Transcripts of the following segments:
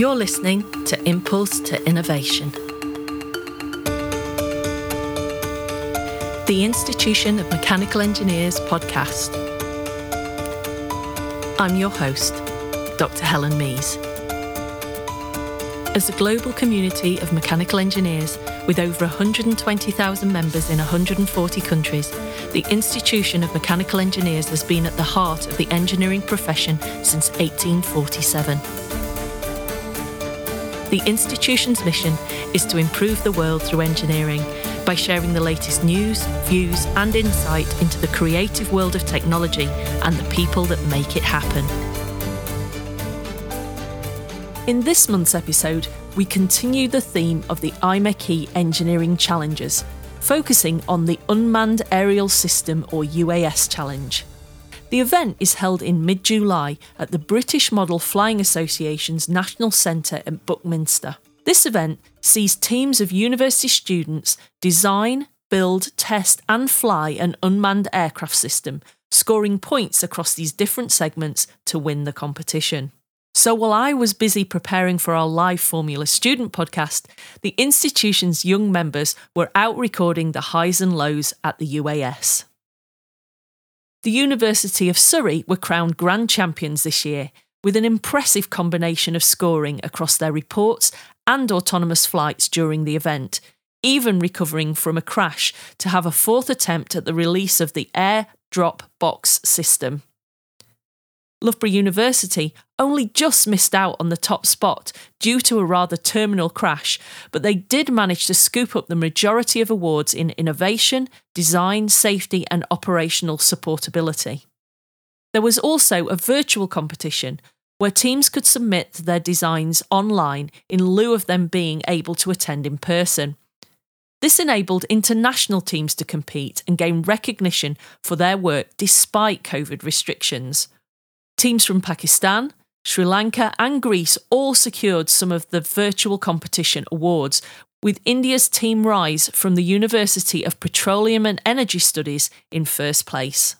You're listening to Impulse to Innovation. The Institution of Mechanical Engineers podcast. I'm your host, Dr. Helen Mees. As a global community of mechanical engineers with over 120,000 members in 140 countries, the Institution of Mechanical Engineers has been at the heart of the engineering profession since 1847. The institution's mission is to improve the world through engineering by sharing the latest news, views, and insight into the creative world of technology and the people that make it happen. In this month's episode, we continue the theme of the IMechE Engineering Challenges, focusing on the Unmanned Aerial System or UAS Challenge. The event is held in mid July at the British Model Flying Association's National Centre at Buckminster. This event sees teams of university students design, build, test, and fly an unmanned aircraft system, scoring points across these different segments to win the competition. So while I was busy preparing for our live Formula Student podcast, the institution's young members were out recording the highs and lows at the UAS. The University of Surrey were crowned Grand Champions this year, with an impressive combination of scoring across their reports and autonomous flights during the event, even recovering from a crash to have a fourth attempt at the release of the air drop box system. Loughborough University only just missed out on the top spot due to a rather terminal crash, but they did manage to scoop up the majority of awards in innovation, design, safety, and operational supportability. There was also a virtual competition where teams could submit their designs online in lieu of them being able to attend in person. This enabled international teams to compete and gain recognition for their work despite COVID restrictions. Teams from Pakistan, Sri Lanka, and Greece all secured some of the virtual competition awards, with India's Team Rise from the University of Petroleum and Energy Studies in first place.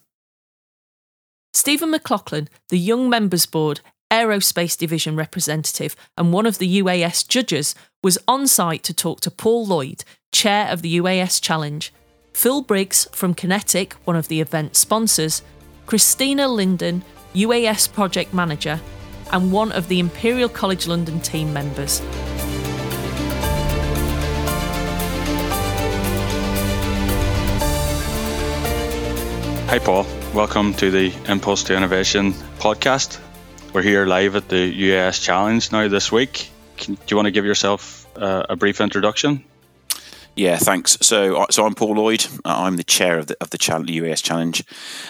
Stephen McLaughlin, the Young Members Board Aerospace Division representative and one of the UAS judges, was on site to talk to Paul Lloyd, chair of the UAS Challenge, Phil Briggs from QinetiQ, one of the event sponsors, Christina Linden, UAS project manager, and one of the Imperial College London team members. Hi, Paul. Welcome to the Impulse to Innovation podcast. We're here live at the UAS Challenge now this week. Can, do you want to give yourself uh, a brief introduction? Yeah, thanks. So, uh, so I'm Paul Lloyd. Uh, I'm the chair of the of the UAS Challenge,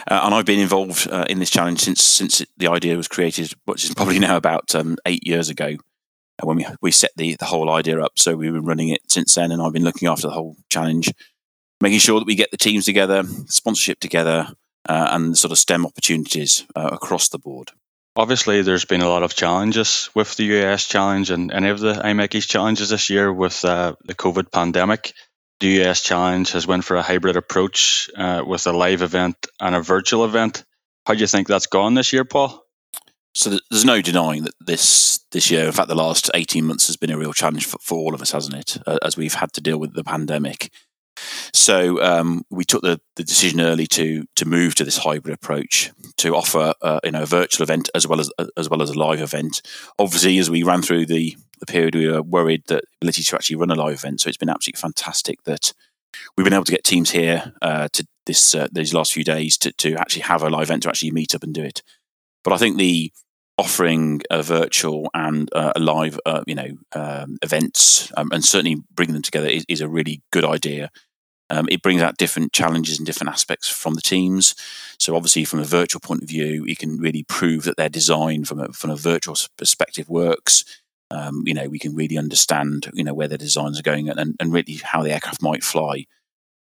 uh, and I've been involved uh, in this challenge since since the idea was created, which is probably now about um, eight years ago, uh, when we we set the the whole idea up. So we've been running it since then, and I've been looking after the whole challenge, making sure that we get the teams together, sponsorship together, uh, and sort of STEM opportunities across the board. Obviously, there's been a lot of challenges with the UAS challenge and any of the IMechE's challenges this year with uh, the COVID pandemic. The UAS challenge has went for a hybrid approach uh, with a live event and a virtual event. How do you think that's gone this year, Paul? So there's no denying that this this year, in fact, the last 18 months has been a real challenge for, for all of us, hasn't it? Uh, as we've had to deal with the pandemic. So um, we took the, the decision early to to move to this hybrid approach to offer uh, you know a virtual event as well as as well as a live event. Obviously, as we ran through the the period, we were worried that ability to actually run a live event. So it's been absolutely fantastic that we've been able to get teams here uh, to this uh, these last few days to to actually have a live event to actually meet up and do it. But I think the offering a virtual and uh, a live, uh, you know, um, events, um, and certainly bringing them together is, is a really good idea. Um, it brings out different challenges and different aspects from the teams. So obviously, from a virtual point of view, you can really prove that their design from a from a virtual perspective works. Um, you know, we can really understand you know where their designs are going and, and really how the aircraft might fly.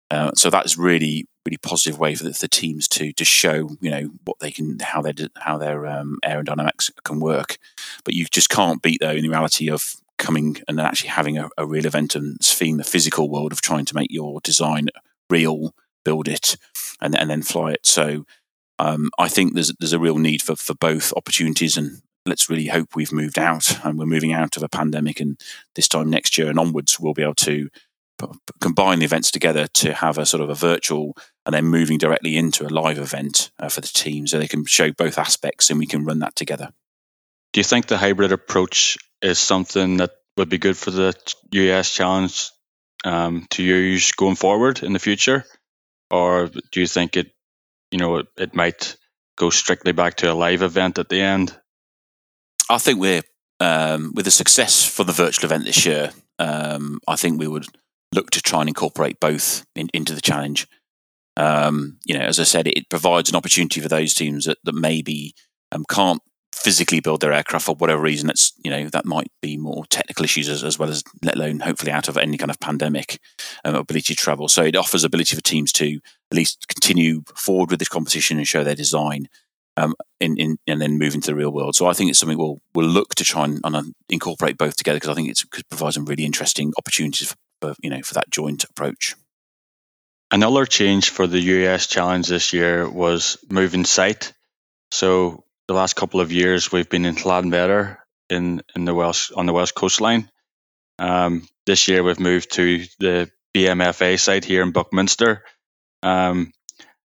Uh, so that's really really positive way for the, the, teams to to show you know what they can how their how their um, aerodynamics can work. But you just can't beat though in the reality of coming and then actually having a, a real event and seeing the physical world of trying to make your design real, build it, and, and then fly it. So um, I think there's there's a real need for, for both opportunities and let's really hope we've moved out and we're moving out of a pandemic. And this time next year and onwards, we'll be able to combine the events together to have a sort of a virtual and then moving directly into a live event uh, for the team so they can show both aspects and we can run that together. Do you think the hybrid approach is something that would be good for the UAS challenge um, to use going forward in the future? Or do you think it, you know, it, it might go strictly back to a live event at the end? I think we're um, with the success for the virtual event this year. Um, I think we would look to try and incorporate both in, into the challenge. Um, you know, as I said, it provides an opportunity for those teams that, that maybe um, can't physically build their aircraft for whatever reason. That's you know that might be more technical issues as, as well as let alone hopefully out of any kind of pandemic um, ability to travel. So it offers ability for teams to at least continue forward with this competition and show their design. Um, in, in, and then move into the real world. So I think it's something we'll we'll look to try and, and incorporate both together because I think it could provide some really interesting opportunities for, you know for that joint approach. Another change for the UAS challenge this year was moving site. So the last couple of years we've been in Llanbedr in in the west on the west coastline. Um, this year we've moved to the BMFA site here in Buckminster. Um,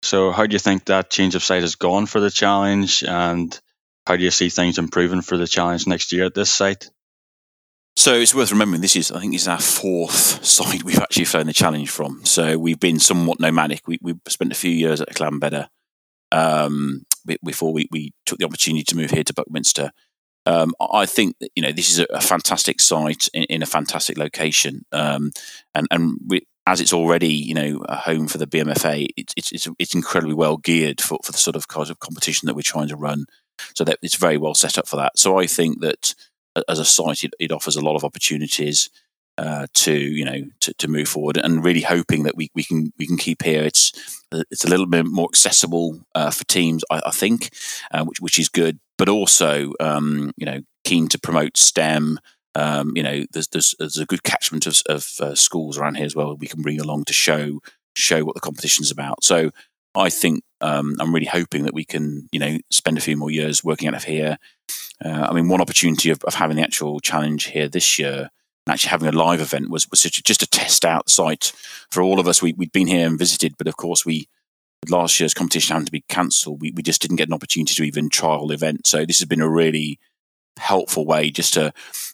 so how do you think that change of site has gone for the challenge, and how do you see things improving for the challenge next year at this site? So it's worth remembering this is I think is our fourth site we've actually flown the challenge from. So we've been somewhat nomadic. We we spent a few years at Llanbedr, um, before we, we took the opportunity to move here to Buckminster. Um, I think you know this is a, a fantastic site in, in, a fantastic location, um, and and we, as it's already you know a home for the BMFA, it, it's it's it's incredibly well geared for, for the sort of kind of competition that we're trying to run. So that it's very well set up for that. So I think that as a site, it, it offers a lot of opportunities uh, to you know to, to move forward and really hoping that we, we can we can keep here. It's it's a little bit more accessible uh, for teams I, I think uh, which which is good but also um, you know keen to promote STEM. Um, you know there's, there's, there's a good catchment of, of uh, schools around here as well we can bring along to show show what the competition is about. So I think um, I'm really hoping that we can you know spend a few more years working out of here. Uh, I mean one opportunity of, of having the actual challenge here this year actually having a live event was, was just a test out site for all of us. We, had been here and visited, but of course, we last year's competition having to be cancelled, we, we just didn't get an opportunity to even trial the event. So this has been a really helpful way just to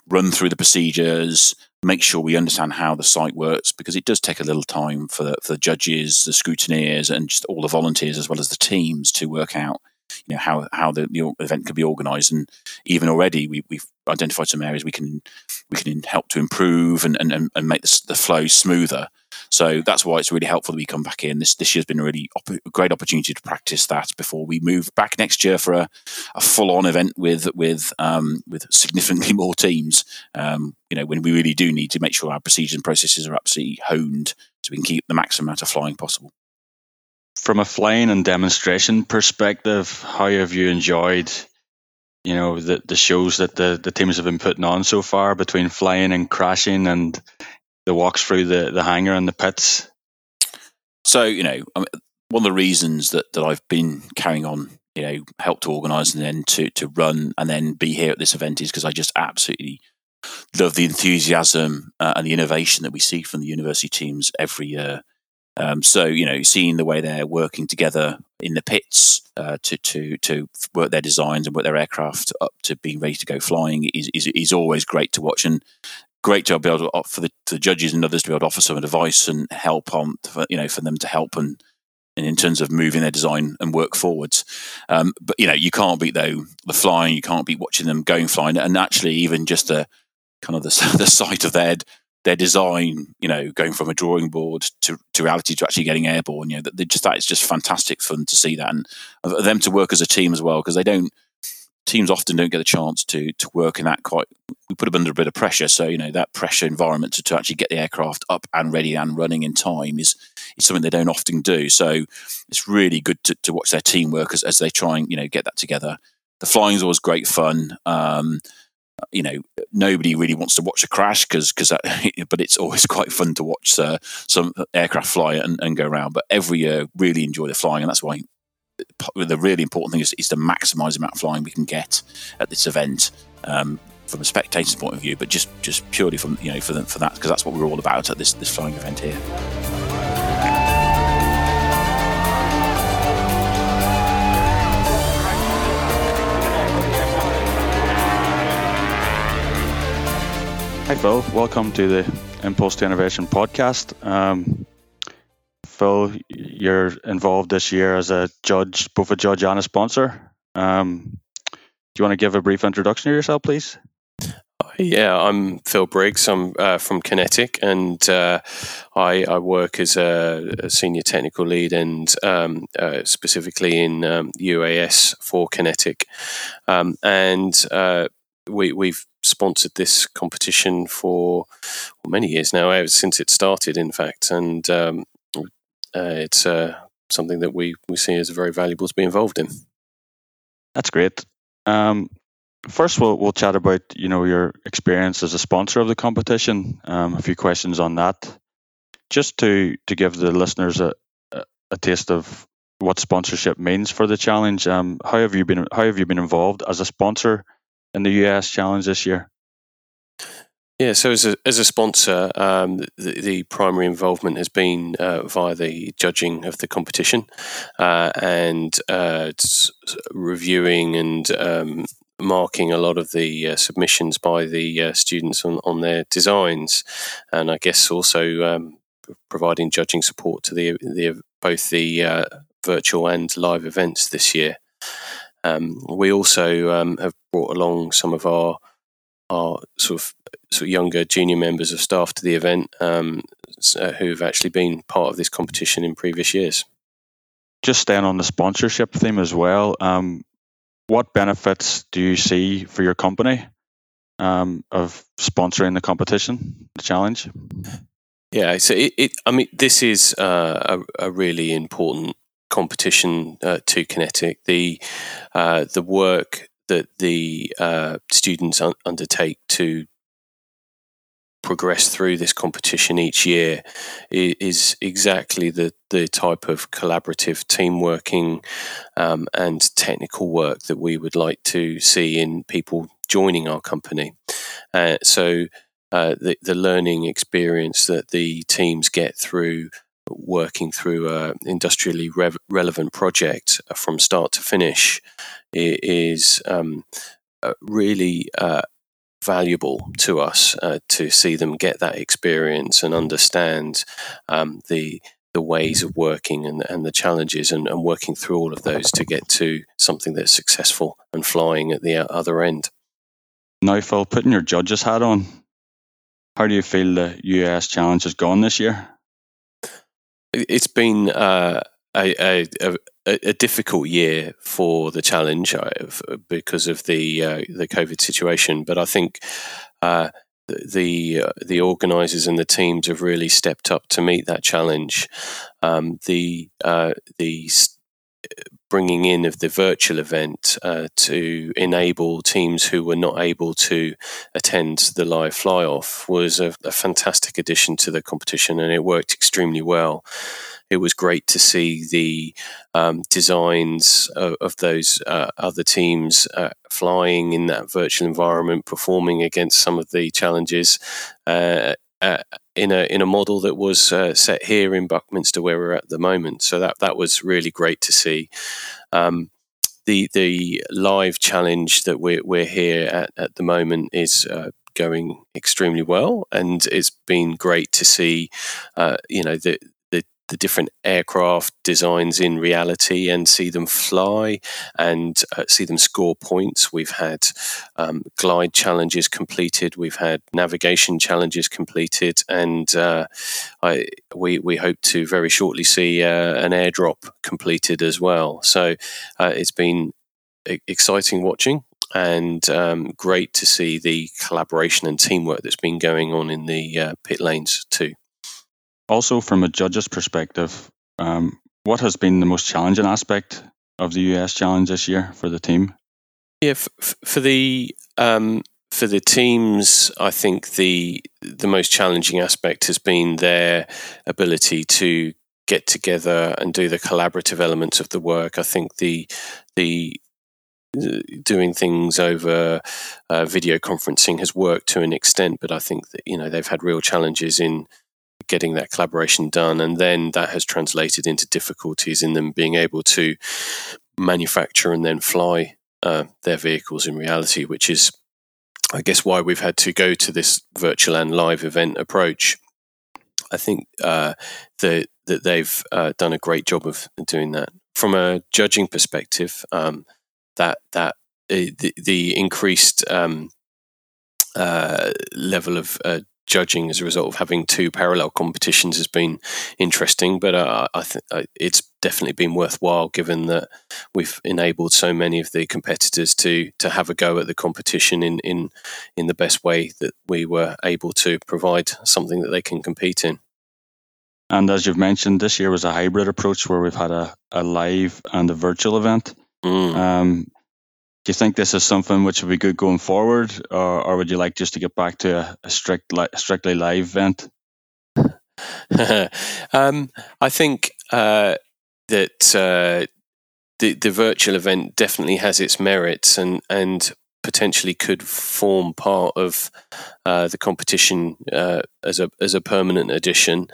run through the procedures, make sure we understand how the site works, because it does take a little time for the, for the judges, the scrutineers, and just all the volunteers as well as the teams to work out you know how how the, the event could be organised, and even already we, we've identified some areas we can we can help to improve and and, and make the, the flow smoother. So that's why it's really helpful that we come back in. This this year's been a really op- great opportunity to practice that before we move back next year for a, a full on event with with um, with significantly more teams. Um, you know, when we really do need to make sure our procedures and processes are absolutely honed so we can keep the maximum amount of flying possible from a flying and demonstration perspective, how have you enjoyed, you know, the, the shows that the, the teams have been putting on so far between flying and crashing and the walks through the, the hangar and the pits? So, you know, one of the reasons that, that I've been carrying on, you know, help to organise and then to, to run and then be here at this event is because I just absolutely love the enthusiasm uh, and the innovation that we see from the university teams every year. Um, so you know, seeing the way they're working together in the pits uh, to to to work their designs and work their aircraft up to being ready to go flying is is, is always great to watch and great to be able to for the, the, judges and others to be able to offer some advice and help on for, you know for them to help and. And in terms of moving their design and work forwards, um, but you know you can't beat though the flying. You can't beat watching them going flying, and actually even just the kind of the, the sight of their their design, you know, going from a drawing board to, to reality to actually getting airborne, you know, that just that is just fantastic fun to see that and them to work as a team as well because they don't teams often don't get a chance to to work in that quite we put them under a bit of pressure. So you know that pressure environment to, to actually get the aircraft up and ready and running in time is is something they don't often do. So it's really good to, to watch their teamwork as, as they try and you know get that together. The flying is always great fun. Um, you know nobody really wants to watch a crash because because but it's always quite fun to watch uh, some aircraft fly and, and go around but every year really enjoy the flying and that's why the really important thing is, is to maximise the amount of flying we can get at this event. Um, from a spectator's point of view, but just just purely from you know for the, for that because that's what we're all about at this this flying event here. Hi, Phil. Welcome to the Impulse to Innovation podcast. Um, Phil, you're involved this year as a judge, both a judge and a sponsor. Um, do you want to give a brief introduction to yourself, please? Yeah, I'm Phil Briggs. I'm uh, from QinetiQ, and uh, I, I, work as a, a, senior technical lead, and um, uh, specifically in um, UAS for QinetiQ. Um, and uh, we, we've sponsored this competition for many years now, since it started, in fact, and um, uh, it's uh, something that we, we see as very valuable to be involved in. That's great. Um, first, we'll we'll chat about you know your experience as a sponsor of the competition. Um, a few questions on that, just to to give the listeners a a, a taste of what sponsorship means for the challenge. Um, how have you been How have you been involved as a sponsor in the US challenge this year? Yeah, so as a, as a sponsor, um, the, the, primary involvement has been uh, via the judging of the competition uh, and uh, reviewing and um, marking a lot of the uh, submissions by the uh, students on, on their designs, and I guess also um, providing judging support to the, the both the uh, virtual and live events this year. Um, we also um, have brought along some of our our sort of sort of younger junior members of staff to the event um, uh, who've actually been part of this competition in previous years. Just staying on the sponsorship theme as well, um, what benefits do you see for your company um, of sponsoring the competition, the challenge? Yeah, so it, it I mean, this is uh, a, a, really important competition uh, to QinetiQ, The uh, the work that the uh, students un- undertake to progress through this competition each year is, exactly the, the type of collaborative team working um, and technical work that we would like to see in people joining our company. Uh, so uh, the, the learning experience that the teams get through working through an industrially re- relevant project from start to finish is um, uh, really uh, valuable to us uh, to see them get that experience and understand um, the the ways of working and, and the challenges and, and, working through all of those to get to something that's successful and flying at the other end. Now, Phil, putting your judge's hat on, how do you feel the US challenge has gone this year? It's been uh, a, a, a, difficult year for the challenge uh, because of the uh, the COVID situation, but I think uh, the uh, the organisers and the teams have really stepped up to meet that challenge. Um, the uh, the bringing in of the virtual event uh, to enable teams who were not able to attend the live fly off was a, a, fantastic addition to the competition and it worked extremely well. It was great to see the um, designs of, of those uh, other teams uh, flying in that virtual environment, performing against some of the challenges. Uh, uh, in a in a model that was uh, set here in Buckminster, where we're at the moment. So that that was really great to see. Um, the the live challenge that we're we're here at at the moment is uh, going extremely well, and it's been great to see. Uh, you know the the different aircraft designs in reality and see them fly and uh, see them score points. We've had um, glide challenges completed, we've had navigation challenges completed, and uh, I, we, we hope to very shortly see uh, an airdrop completed as well. So uh, it's been exciting watching and um, great to see the collaboration and teamwork that's been going on in the uh, pit lanes too also from a judge's perspective, um, what has been the most challenging aspect of the US challenge this year for the team? Yeah, f- for the um, for the teams, I think the the most challenging aspect has been their ability to get together and do the collaborative elements of the work. I think the the doing things over uh, video conferencing has worked to an extent, but I think that you know they've had real challenges in getting that collaboration done, and then that has translated into difficulties in them being able to manufacture and then fly uh, their vehicles in reality, which is, I guess, why we've had to go to this virtual and live event approach. I think uh, that that they've uh, done a great job of doing that. From a judging perspective, um, that that uh, the, the increased um, uh, level of uh, judging as a result of having two parallel competitions has been interesting, but uh, I think uh, it's definitely been worthwhile given that we've enabled so many of the competitors to to have a go at the competition in in in the best way that we were able to provide something that they can compete in. And as you've mentioned, this year was a hybrid approach where we've had a, a live and a virtual event. Mm. Um, do you think this is something which would be good going forward, or, or would you like just to get back to a, a strict, li- strictly live event? um, I think uh, that uh, the the virtual event definitely has its merits, and and potentially could form part of uh, the competition uh, as a as a permanent addition.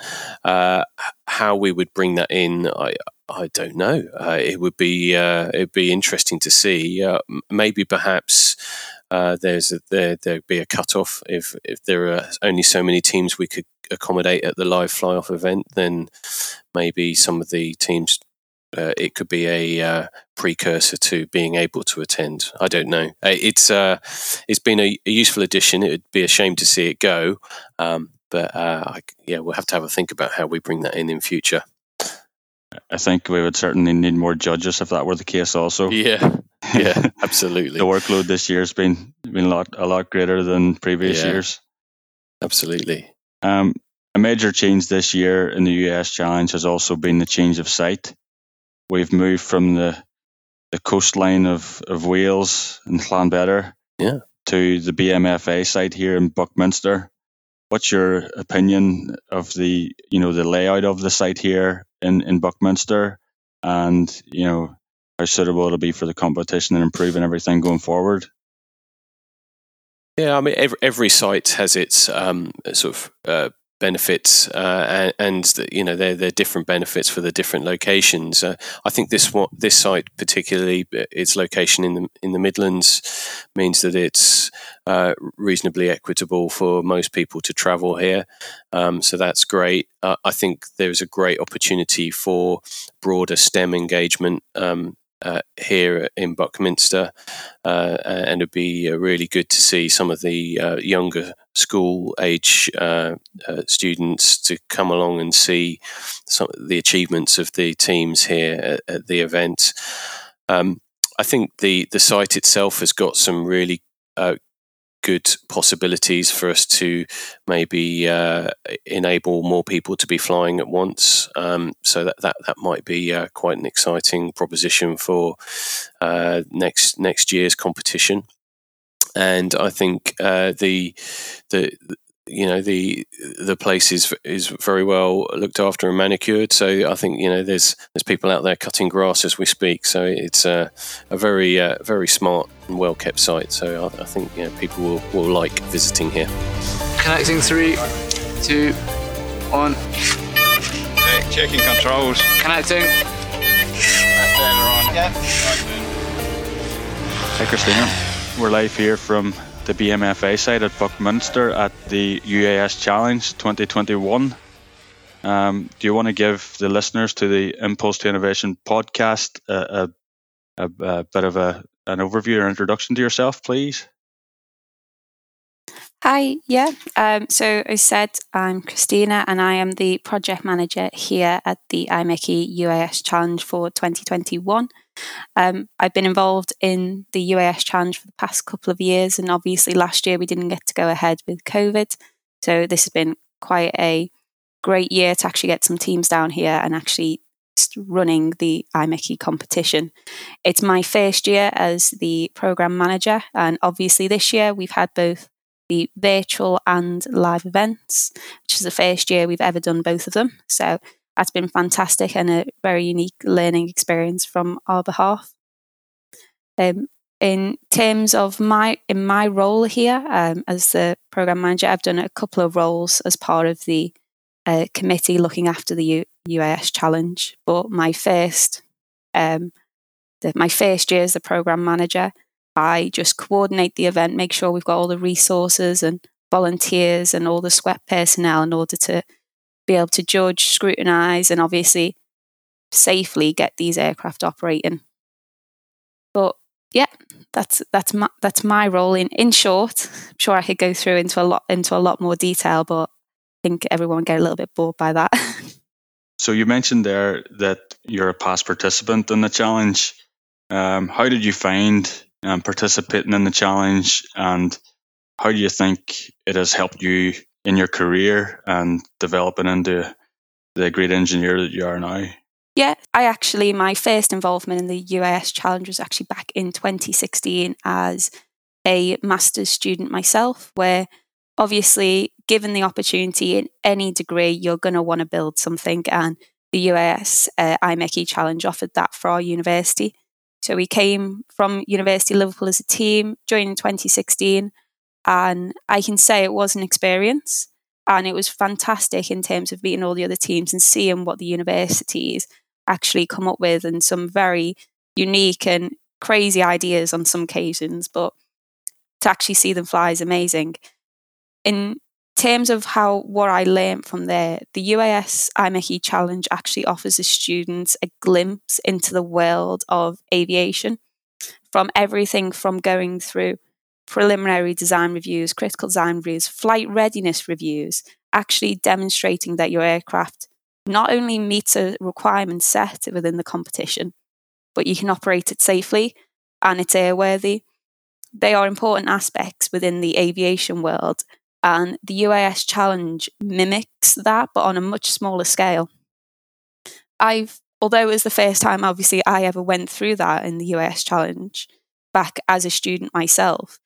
Uh, how we would bring that in, I I don't know. Uh, it would be uh, it'd be interesting to see. Uh, maybe perhaps there's a, there there'd be a cutoff if if there are only so many teams we could accommodate at the live fly off event. Then maybe some of the teams. Uh, it could be a uh, precursor to being able to attend. I don't know. It's it's been a, a, useful addition. It would be a shame to see it go, um, but I, yeah, we'll have to have a think about how we bring that in in future. I think we would certainly need more judges if that were the case. Also, yeah, yeah, absolutely. the workload this year has been been a lot a lot greater than previous yeah, years. Absolutely. Um, a major change this year in the US Challenge has also been the change of site. We've moved from the the coastline of, of Wales and Llanbedr yeah. to the BMFA site here in Buckminster. What's your opinion of the you know the layout of the site here in, in Buckminster and, you know, how suitable it'll be for the competition and improving everything going forward. Yeah, I mean, every, every site has its um, sort of uh, benefits, uh, and, and you know they're they're different benefits for the different locations. Uh, I think this what this site particularly, uh, its location in the in the Midlands, means that it's uh, reasonably equitable for most people to travel here. Um, so that's great. Uh, I think there's a great opportunity for broader STEM engagement um, uh, here in Buckminster, uh, and it'd be uh, really good to see some of the uh, younger school age uh, uh, students to come along and see some of the achievements of the teams here at, at the event. Um, I think the the site itself has got some really good possibilities for us to maybe uh, enable more people to be flying at once. Um, so that, that that might be uh, quite an exciting proposition for uh, next next year's competition. And I think uh, the the you know the the place is is very well looked after and manicured. So I think you know there's there's people out there cutting grass as we speak. So it's a, a very uh, very smart and well kept site. So I, I think you know, people will, will like visiting here. Connecting three, two, one. Okay, checking controls. Connecting. Yeah. Hey Christina, we're live here from the BMFA side at Buckminster at the UAS Challenge 2021. Um, do you want to give the listeners to the Impulse to Innovation podcast a, a, a, a bit of a, an overview or introduction to yourself, please? Hi, yeah. Um, so I said I'm Christina and I am the project manager here at the IMechE UAS Challenge for 2021. Um, I've been involved in the UAS challenge for the past couple of years, and obviously last year we didn't get to go ahead with COVID. So this has been quite a great year to actually get some teams down here and actually running the IMechE competition. It's my first year as the program manager, and obviously this year we've had both the virtual and live events, which is the first year we've ever done both of them. So that's been fantastic and a very unique learning experience from our behalf. Um, in terms of my in my role here um, as the program manager, I've done a couple of roles as part of the uh, committee looking after the U- UAS challenge. But my first um, the, my first year as the program manager, I just coordinate the event, make sure we've got all the resources and volunteers and all the SWEP personnel in order to be able to judge, scrutinize, and obviously safely get these aircraft operating. But yeah, that's that's my that's my role in in short. I'm sure I could go through into a lot into a lot more detail, but I think everyone get a little bit bored by that. so you mentioned there that you're a past participant in the challenge. Um, how did you find um, participating in the challenge, and how do you think it has helped you in your career and developing into the great engineer that you are now? Yeah, I actually, my first involvement in the UAS challenge was actually back in 2016 as a master's student myself, where obviously, given the opportunity in any degree, you're going to want to build something. And the UAS uh, challenge offered that for our university. So we came from University of Liverpool as a team, joined in 2016, and I can say it was an experience. And it was fantastic in terms of meeting all the other teams and seeing what the universities actually come up with and some very unique and crazy ideas on some occasions. But to actually see them fly is amazing. In terms of how what I learned from there, the UAS IMechE challenge actually offers the students a glimpse into the world of aviation from everything from going through preliminary design reviews, critical design reviews, flight readiness reviews, actually demonstrating that your aircraft not only meets a requirement set within the competition, but you can operate it safely and it's airworthy. They are important aspects within the aviation world and the UAS challenge mimics that, but on a much smaller scale. I've, although it was the first time, obviously, I ever went through that in the UAS challenge back as a student myself,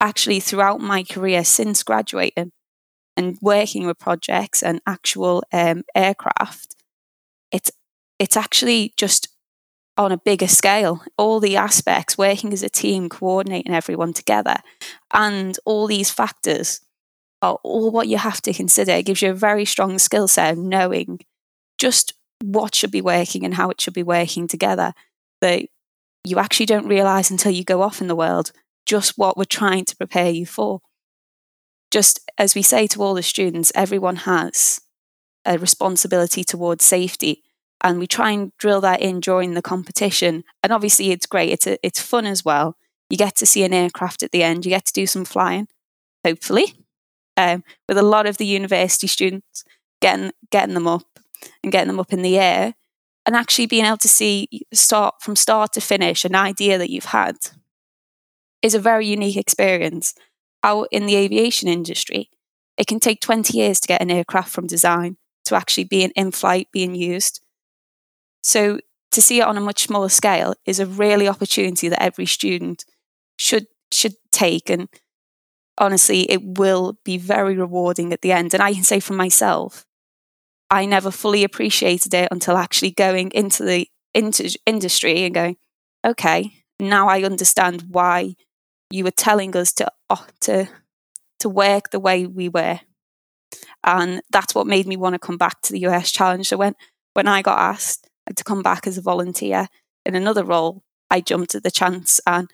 actually, throughout my career since graduating and working with projects and actual um, aircraft, it's, it's actually just on a bigger scale. All the aspects, working as a team, coordinating everyone together, and all these factors are all what you have to consider. It gives you a very strong skill set of knowing just what should be working and how it should be working together that you actually don't realize until you go off in the world just what we're trying to prepare you for. Just as we say to all the students, everyone has a responsibility towards safety. And we try and drill that in during the competition. And obviously, it's great. It's, a, it's fun as well. You get to see an aircraft at the end. You get to do some flying, hopefully um, with a lot of the university students getting getting them up and getting them up in the air and actually being able to see start from start to finish an idea that you've had is a very unique experience out in the aviation industry it can take 20 years to get an aircraft from design to actually being in flight being used so to see it on a much smaller scale is a really opportunity that every student should should take and honestly, it will be very rewarding at the end. And I can say for myself, I never fully appreciated it until actually going into the into industry and going, okay, now I understand why you were telling us to oh, to to work the way we were, and that's what made me want to come back to the US challenge. So when when I got asked to come back as a volunteer in another role, I jumped at the chance, and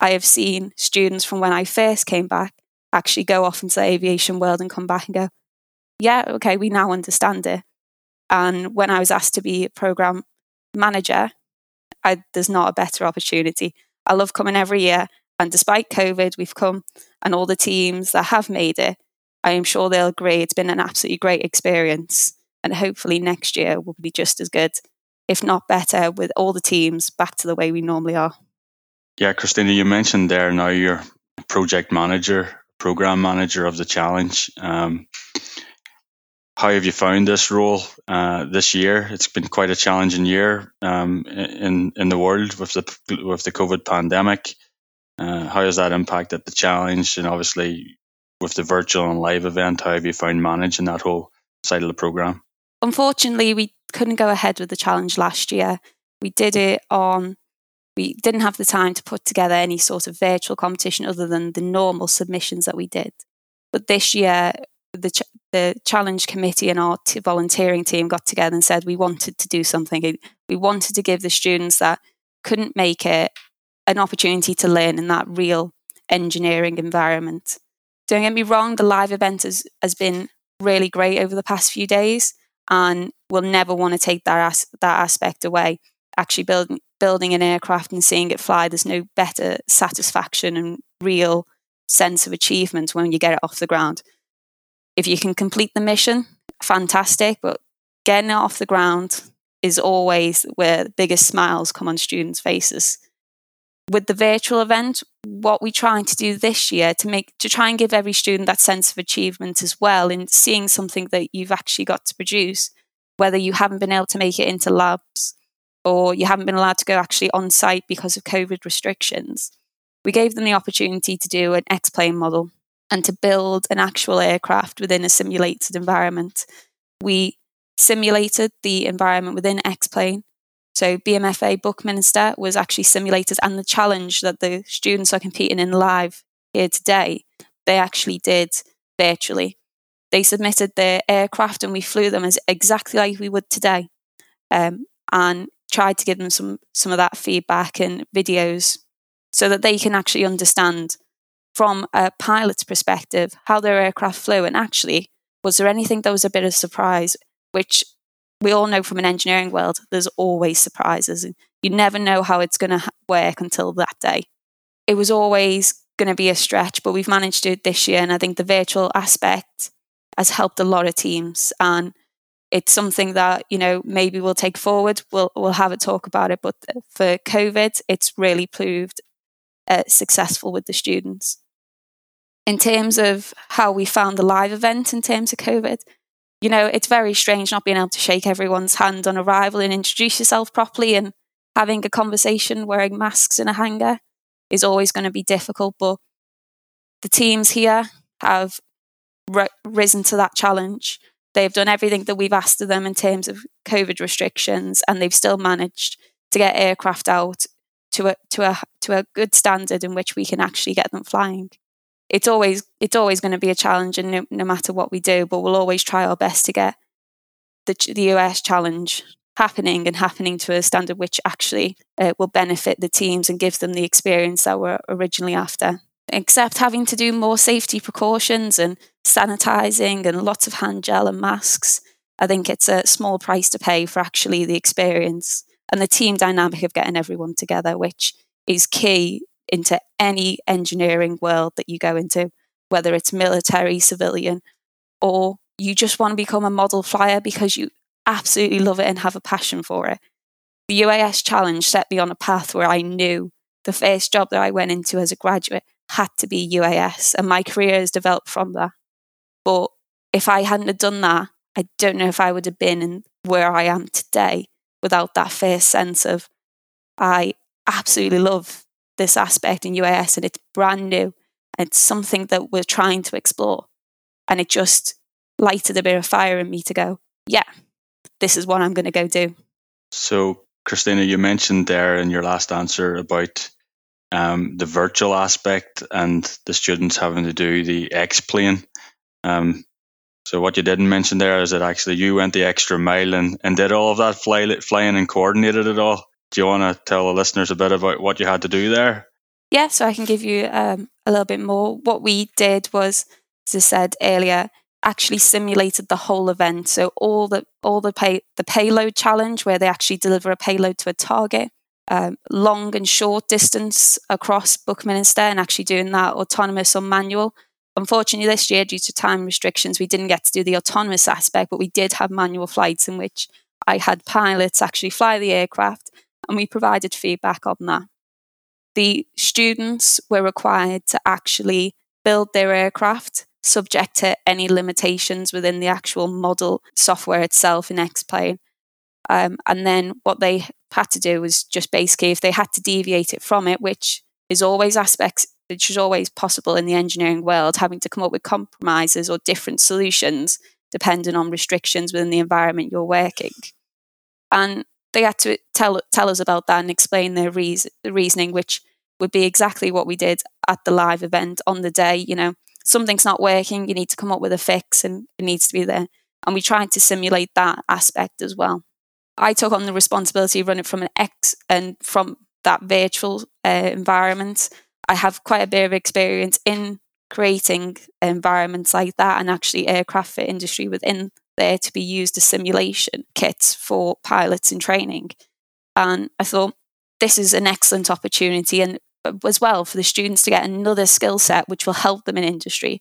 I have seen students from when I first came back actually go off into the aviation world and come back and go, yeah, okay, we now understand it. And when I was asked to be a program manager, I, there's not a better opportunity. I love coming every year. And despite COVID, we've come and all the teams that have made it, I am sure they'll agree it's been an absolutely great experience. And hopefully next year will be just as good, if not better, with all the teams back to the way we normally are. Yeah, Christina, you mentioned there now you're project manager program manager of the challenge. Um, how have you found this role uh, this year? It's been quite a challenging year um, in in the world with the with the COVID pandemic. Uh, how has that impacted the challenge? And obviously, with the virtual and live event, how have you found managing that whole side of the program? unfortunately, we couldn't go ahead with the challenge last year. We did it on, we didn't have the time to put together any sort of virtual competition other than the normal submissions that we did. But this year, the, ch- the challenge committee and our t- volunteering team got together and said we wanted to do something. We wanted to give the students that couldn't make it an opportunity to learn in that real engineering environment. Don't get me wrong, the live event has, has been really great over the past few days, and we'll never want to take that as- that aspect away. Actually, building building an aircraft and seeing it fly, there's no better satisfaction and real sense of achievement when you get it off the ground. If you can complete the mission, fantastic, but getting it off the ground is always where the biggest smiles come on students' faces. With the virtual event, what we're trying to do this year to make to try and give every student that sense of achievement as well in seeing something that you've actually got to produce, whether you haven't been able to make it into labs or you haven't been allowed to go actually on site because of COVID restrictions. We gave them the opportunity to do an X plane model and to build an actual aircraft within a simulated environment. We simulated the environment within X plane. So BMFA Buckminster was actually simulated, and the challenge that the students are competing in live here today, they actually did virtually. They submitted their aircraft, and we flew them as exactly like we would today. Um, and tried to give them some some of that feedback and videos so that they can actually understand from a pilot's perspective how their aircraft flew and actually was there anything that was a bit of surprise which we all know from an engineering world there's always surprises you never know how it's going to work until that day it was always going to be a stretch but we've managed it this year and i think the virtual aspect has helped a lot of teams and it's something that you know maybe we'll take forward. We'll we'll have a talk about it. But for COVID, it's really proved uh, successful with the students. In terms of how we found the live event, in terms of COVID, you know, it's very strange not being able to shake everyone's hand on arrival and introduce yourself properly, and having a conversation wearing masks in a hangar is always going to be difficult. But the teams here have risen to that challenge They've done everything that we've asked of them in terms of COVID restrictions, and they've still managed to get aircraft out to a to a to a good standard in which we can actually get them flying. It's always it's always going to be a challenge, and no, no matter what we do, but we'll always try our best to get the the US challenge happening and happening to a standard which actually uh, will benefit the teams and give them the experience that we're originally after except having to do more safety precautions and sanitizing and lots of hand gel and masks. I think it's a small price to pay for actually the experience and the team dynamic of getting everyone together, which is key into any engineering world that you go into, whether it's military, civilian, or you just want to become a model flyer because you absolutely love it and have a passion for it. The UAS challenge set me on a path where I knew the first job that I went into as a graduate had to be UAS, and my career has developed from that. But if I hadn't have done that, I don't know if I would have been in where I am today without that first sense of I absolutely love this aspect in UAS and it's brand new. And it's something that we're trying to explore. And it just lighted a bit of fire in me to go, yeah, this is what I'm going to go do. So, Christina, you mentioned there in your last answer about um, the virtual aspect and the students having to do the X plane. Um, so what you didn't mention there is that actually you went the extra mile and, and did all of that fly, flying and coordinated it all. Do you want to tell the listeners a bit about what you had to do there? Yeah, so I can give you um, a little bit more. What we did was, as I said earlier, actually simulated the whole event. So all the all the pay the payload challenge, where they actually deliver a payload to a target, um, long and short distance across Buckminster and actually doing that autonomous or manual. Unfortunately, this year, due to time restrictions, we didn't get to do the autonomous aspect, but we did have manual flights in which I had pilots actually fly the aircraft and we provided feedback on that. The students were required to actually build their aircraft subject to any limitations within the actual model software itself in X-Plane. Um, and then what they had to do was just basically if they had to deviate it from it, which is always aspects which is always possible in the engineering world, having to come up with compromises or different solutions, depending on restrictions within the environment you're working. And they had to tell tell us about that and explain their reason, reasoning, which would be exactly what we did at the live event on the day. You know, something's not working, you need to come up with a fix, and it needs to be there. And we tried to simulate that aspect as well. I took on the responsibility of running from an X and from that virtual uh, environment. I have quite a bit of experience in creating environments like that and actually aircraft fit industry within there to be used as simulation kits for pilots in training. And I thought this is an excellent opportunity and uh, as well for the students to get another skill set which will help them in industry.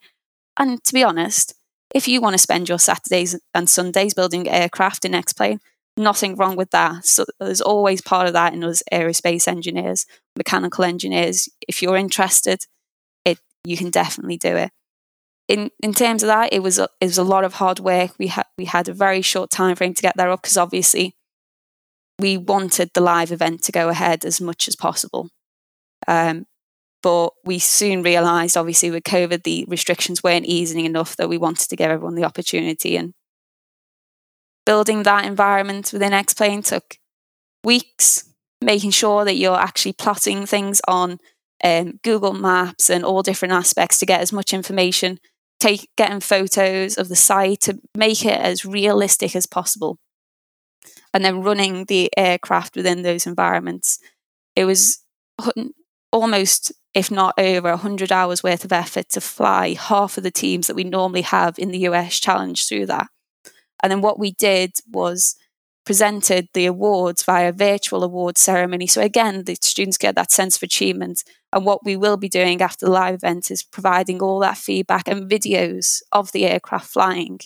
And to be honest, if you want to spend your Saturdays and Sundays building aircraft in X-Plane, nothing wrong with that. So there's always part of that in us aerospace engineers, mechanical engineers. If you're interested, it you can definitely do it in in terms of that, it was a, it was a lot of hard work. We had we had a very short time frame to get there up because obviously we wanted the live event to go ahead as much as possible. Um, but we soon realised, obviously, with COVID, the restrictions weren't easing enough that we wanted to give everyone the opportunity. And building that environment within X-Plane took weeks, making sure that you're actually plotting things on um, Google Maps and all different aspects to get as much information take getting photos of the site to make it as realistic as possible. And then running the aircraft within those environments. It was almost if not over 100 hours worth of effort to fly half of the teams that we normally have in the UAS challenge through that. And then what we did was presented the awards via virtual award ceremony so again the students get that sense of achievement and what we will be doing after the live event is providing all that feedback and videos of the aircraft flying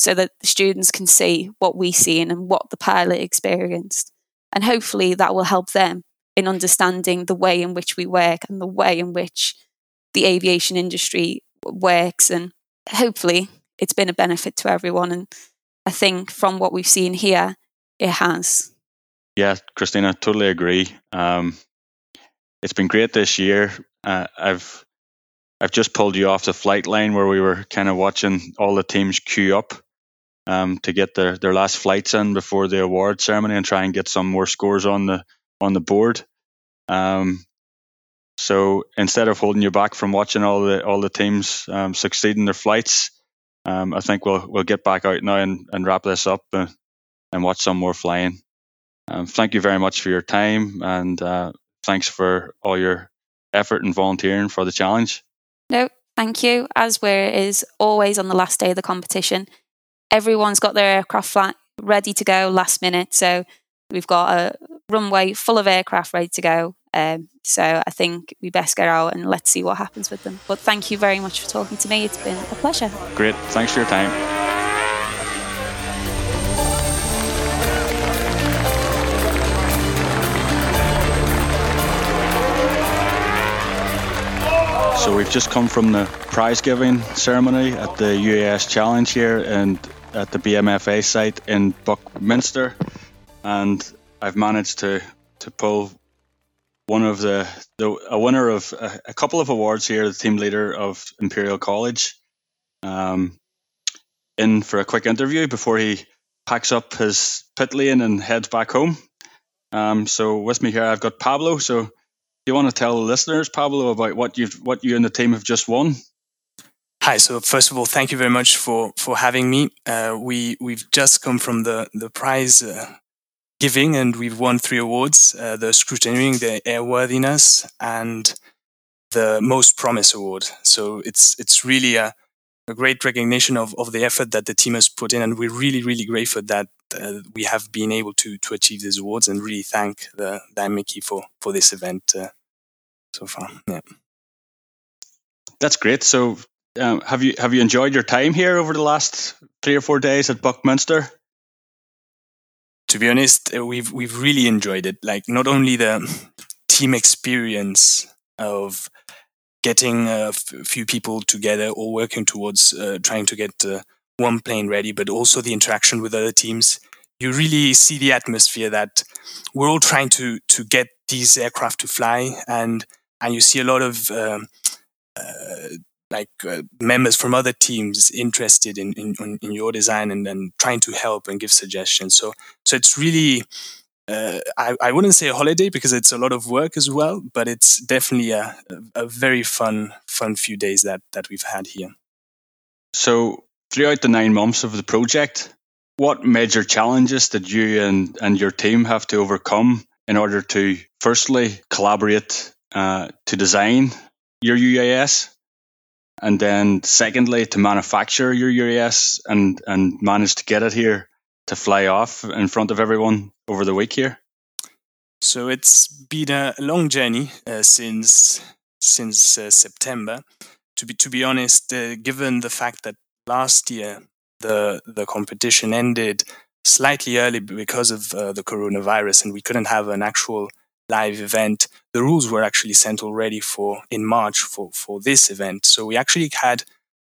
so that the students can see what we see and what the pilot experienced. And hopefully that will help them in understanding the way in which we work and the way in which the aviation industry works. And hopefully it's been a benefit to everyone. And I think from what we've seen here, it has. Yeah, Christina, totally agree. Um, it's been great this year. Uh, I've I've just pulled you off the flight line where we were kind of watching all the teams queue up um, to get their, their last flights in before the award ceremony and try and get some more scores on the on the board. Um, so instead of holding you back from watching all the all the teams um, succeed in their flights, um, I think we'll we'll get back out now and, and wrap this up and, and watch some more flying. Um, thank you very much for your time and uh, thanks for all your effort and volunteering for the challenge. No, thank you. As we're is always on the last day of the competition, everyone's got their aircraft flat ready to go last minute. So we've got a runway full of aircraft ready to go. Um, so I think we best go out and let's see what happens with them. But thank you very much for talking to me. It's been a pleasure. Great. Thanks for your time. So we've just come from the prize giving ceremony at the UAS Challenge here and at the BMFA site in Buckminster, and I've managed to to pull one of the, the a winner of a, a couple of awards here, the team leader of Imperial College, um, in for a quick interview before he packs up his pit lane and heads back home. Um, so with me here, I've got Pablo. So do you want to tell the listeners, Pablo, about what you've what you and the team have just won? Hi. So first of all, thank you very much for for having me. Uh, we we've just come from the the prize uh, giving, and we've won three awards: uh, the scrutineering, the airworthiness, and the most promise award. So it's it's really a, a great recognition of, of the effort that the team has put in, and we're really really grateful that uh, we have been able to to achieve these awards, and really thank the, the IMechE for for this event uh, so far. Yeah, that's great. So, um, have you have you enjoyed your time here over the last three or four days at Buckminster? To be honest, uh, we've we've really enjoyed it. Like not only the team experience of getting a f- few people together or working towards uh, trying to get uh, one plane ready, but also the interaction with other teams. You really see the atmosphere that we're all trying to to get these aircraft to fly, and and you see a lot of um, uh, like uh, members from other teams interested in, in, in your design and, and trying to help and give suggestions. So so it's really uh, I, I wouldn't say a holiday because it's a lot of work as well, but it's definitely a, a very fun fun few days that that we've had here. So throughout the nine months of the project, what major challenges did you and, and your team have to overcome in order to firstly collaborate uh, to design your UAS and then secondly to manufacture your UAS and and manage to get it here to fly off in front of everyone over the week here? So it's been a long journey uh, since since uh, September. To be to be honest, uh, given the fact that last year the the competition ended slightly early because of uh, the coronavirus, and we couldn't have an actual live event. The rules were actually sent already for in March for for this event, so we actually had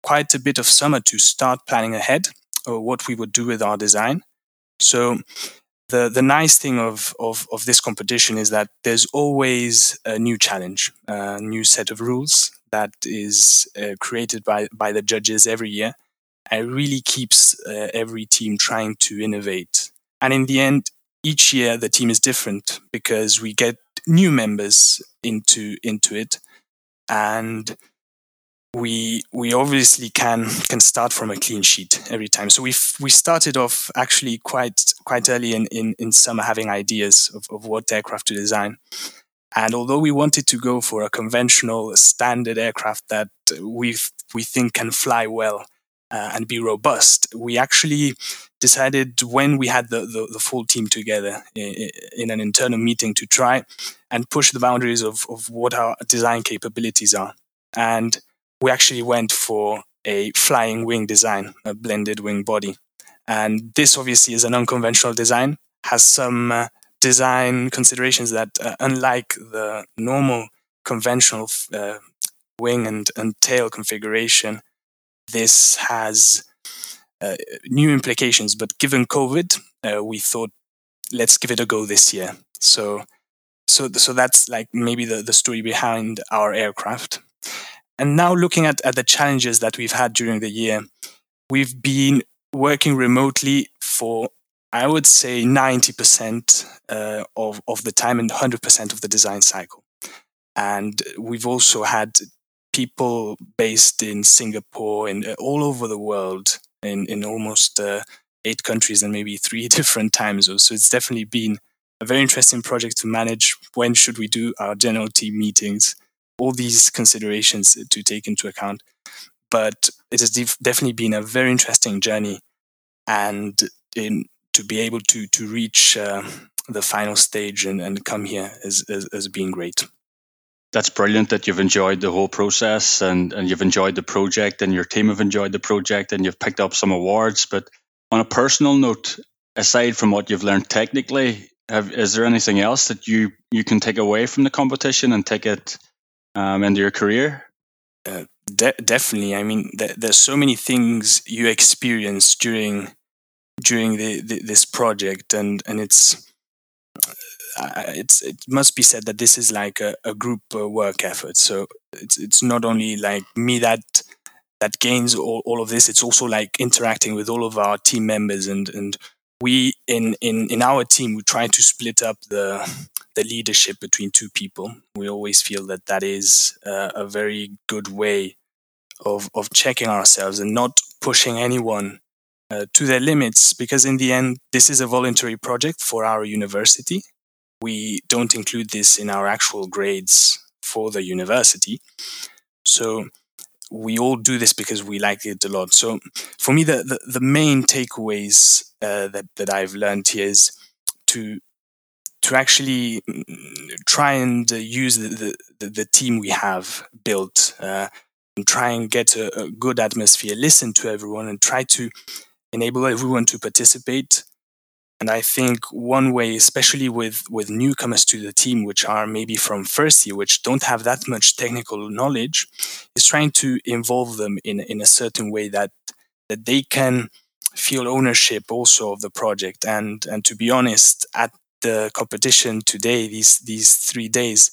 quite a bit of summer to start planning ahead of what we would do with our design. So the the nice thing of, of, of this competition is that there's always a new challenge, a new set of rules that is uh, created by by the judges every year, it really keeps uh, every team trying to innovate. And in the end, each year the team is different because we get new members into into it, and we we obviously can can start from a clean sheet every time. So we we started off actually quite quite early in, in, in summer having ideas of, of what aircraft to design. And although we wanted to go for a conventional standard aircraft that we we think can fly well uh, and be robust, we actually decided when we had the, the, the full team together in, in, an internal meeting to try and push the boundaries of, of what our design capabilities are. And we actually went for a flying wing design, a blended wing body. And this obviously is an unconventional design, has some uh, design considerations that, uh, unlike the normal conventional uh, wing and, and tail configuration, this has uh, new implications. But given COVID, uh, we thought, let's give it a go this year. So, so, so that's like maybe the, the story behind our aircraft. And now looking at, at the challenges that we've had during the year, we've been working remotely for, I would say, 90% uh, of, of the time and 100% of the design cycle. And we've also had people based in Singapore and uh, all over the world in, in almost uh, eight countries and maybe three different time zones. So it's definitely been a very interesting project to manage. When should we do our general team meetings? all these considerations to take into account. But it has def- definitely been a very interesting journey, and in, to be able to to reach uh, the final stage and, and come here has, has, has been great. That's brilliant that you've enjoyed the whole process and, and you've enjoyed the project and your team have enjoyed the project and you've picked up some awards. But on a personal note, aside from what you've learned technically, have, is there anything else that you, you can take away from the competition and take it um, and your career? Uh, de- definitely. I mean, th- there's so many things you experience during during the, the, this project, and and it's it must be said that this is like a, a group uh, work effort. So it's it's not only like me that that gains all, all of this. It's also like interacting with all of our team members and and we in in in our team we try to split up the the leadership between two people. We always feel that that is uh, a very good way of of checking ourselves and not pushing anyone uh, to their limits because in the end this is a voluntary project for our university. We don't include this in our actual grades for the university. So we all do this because we like it a lot. So for me, the, the, the main takeaways uh, that, that I've learned here is to to actually mm, try and uh, use the, the, the, team we have built uh, and try and get a, a, good atmosphere, listen to everyone, and try to enable everyone to participate. And I think one way, especially with, with newcomers to the team, which are maybe from first year, which don't have that much technical knowledge, is trying to involve them in, in a certain way that that they can feel ownership also of the project. And and to be honest, at the competition today, these these three days,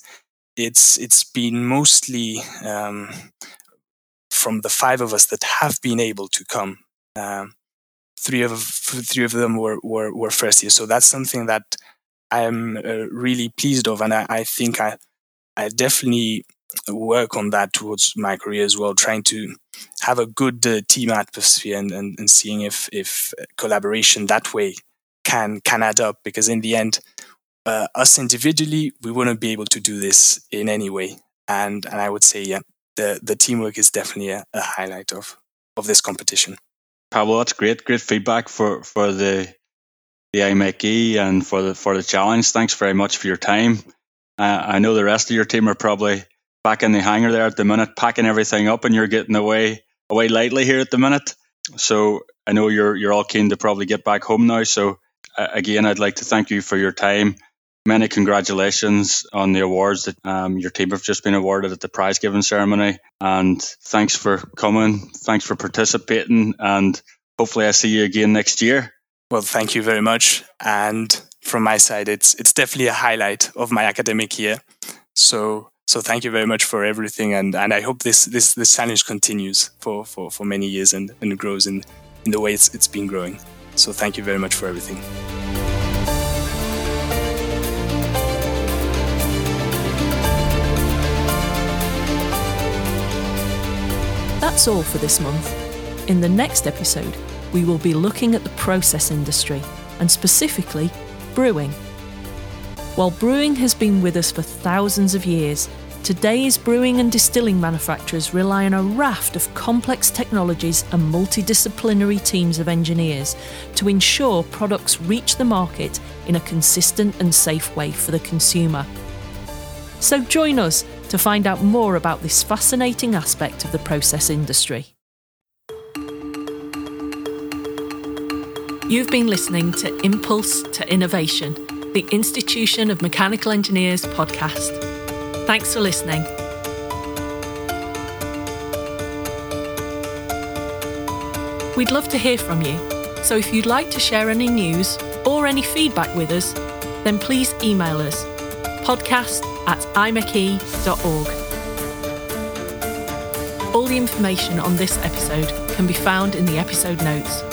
it's it's been mostly um, from the five of us that have been able to come, um, three of three of them were, were, were first year. So that's something that I am uh, really pleased of, and I, I, think I I definitely work on that towards my career as well, trying to have a good uh, team atmosphere and, and, and seeing if if collaboration that way can can add up. Because in the end, uh, us individually, we wouldn't be able to do this in any way. And and I would say, yeah, the the teamwork is definitely a, a highlight of of this competition. Pablo, that's great, great feedback for for the the IMechE and for the for the challenge. Thanks very much for your time. Uh, I know the rest of your team are probably back in the hangar there at the minute, packing everything up, and you're getting away away lightly here at the minute. So I know you're you're all keen to probably get back home now. So uh, again, I'd like to thank you for your time. Many congratulations on the awards that um, your team have just been awarded at the prize giving ceremony. And thanks for coming. Thanks for participating. And hopefully, I see you again next year. Well, thank you very much. And from my side, it's it's definitely a highlight of my academic year. So so thank you very much for everything, and, and I hope this this this challenge continues for, for, for many years and, and grows in, in the way it's it's been growing. So thank you very much for everything. That's all for this month. In the next episode, we will be looking at the process industry, and specifically brewing. While brewing has been with us for thousands of years, today's brewing and distilling manufacturers rely on a raft of complex technologies and multidisciplinary teams of engineers to ensure products reach the market in a consistent and safe way for the consumer. So join us to find out more about this fascinating aspect of the process industry. You've been listening to Impulse to Innovation, the Institution of Mechanical Engineers podcast. Thanks for listening. We'd love to hear from you, so if you'd like to share any news or any feedback with us, then please email us podcast at imeche.org. All the information on this episode can be found in the episode notes.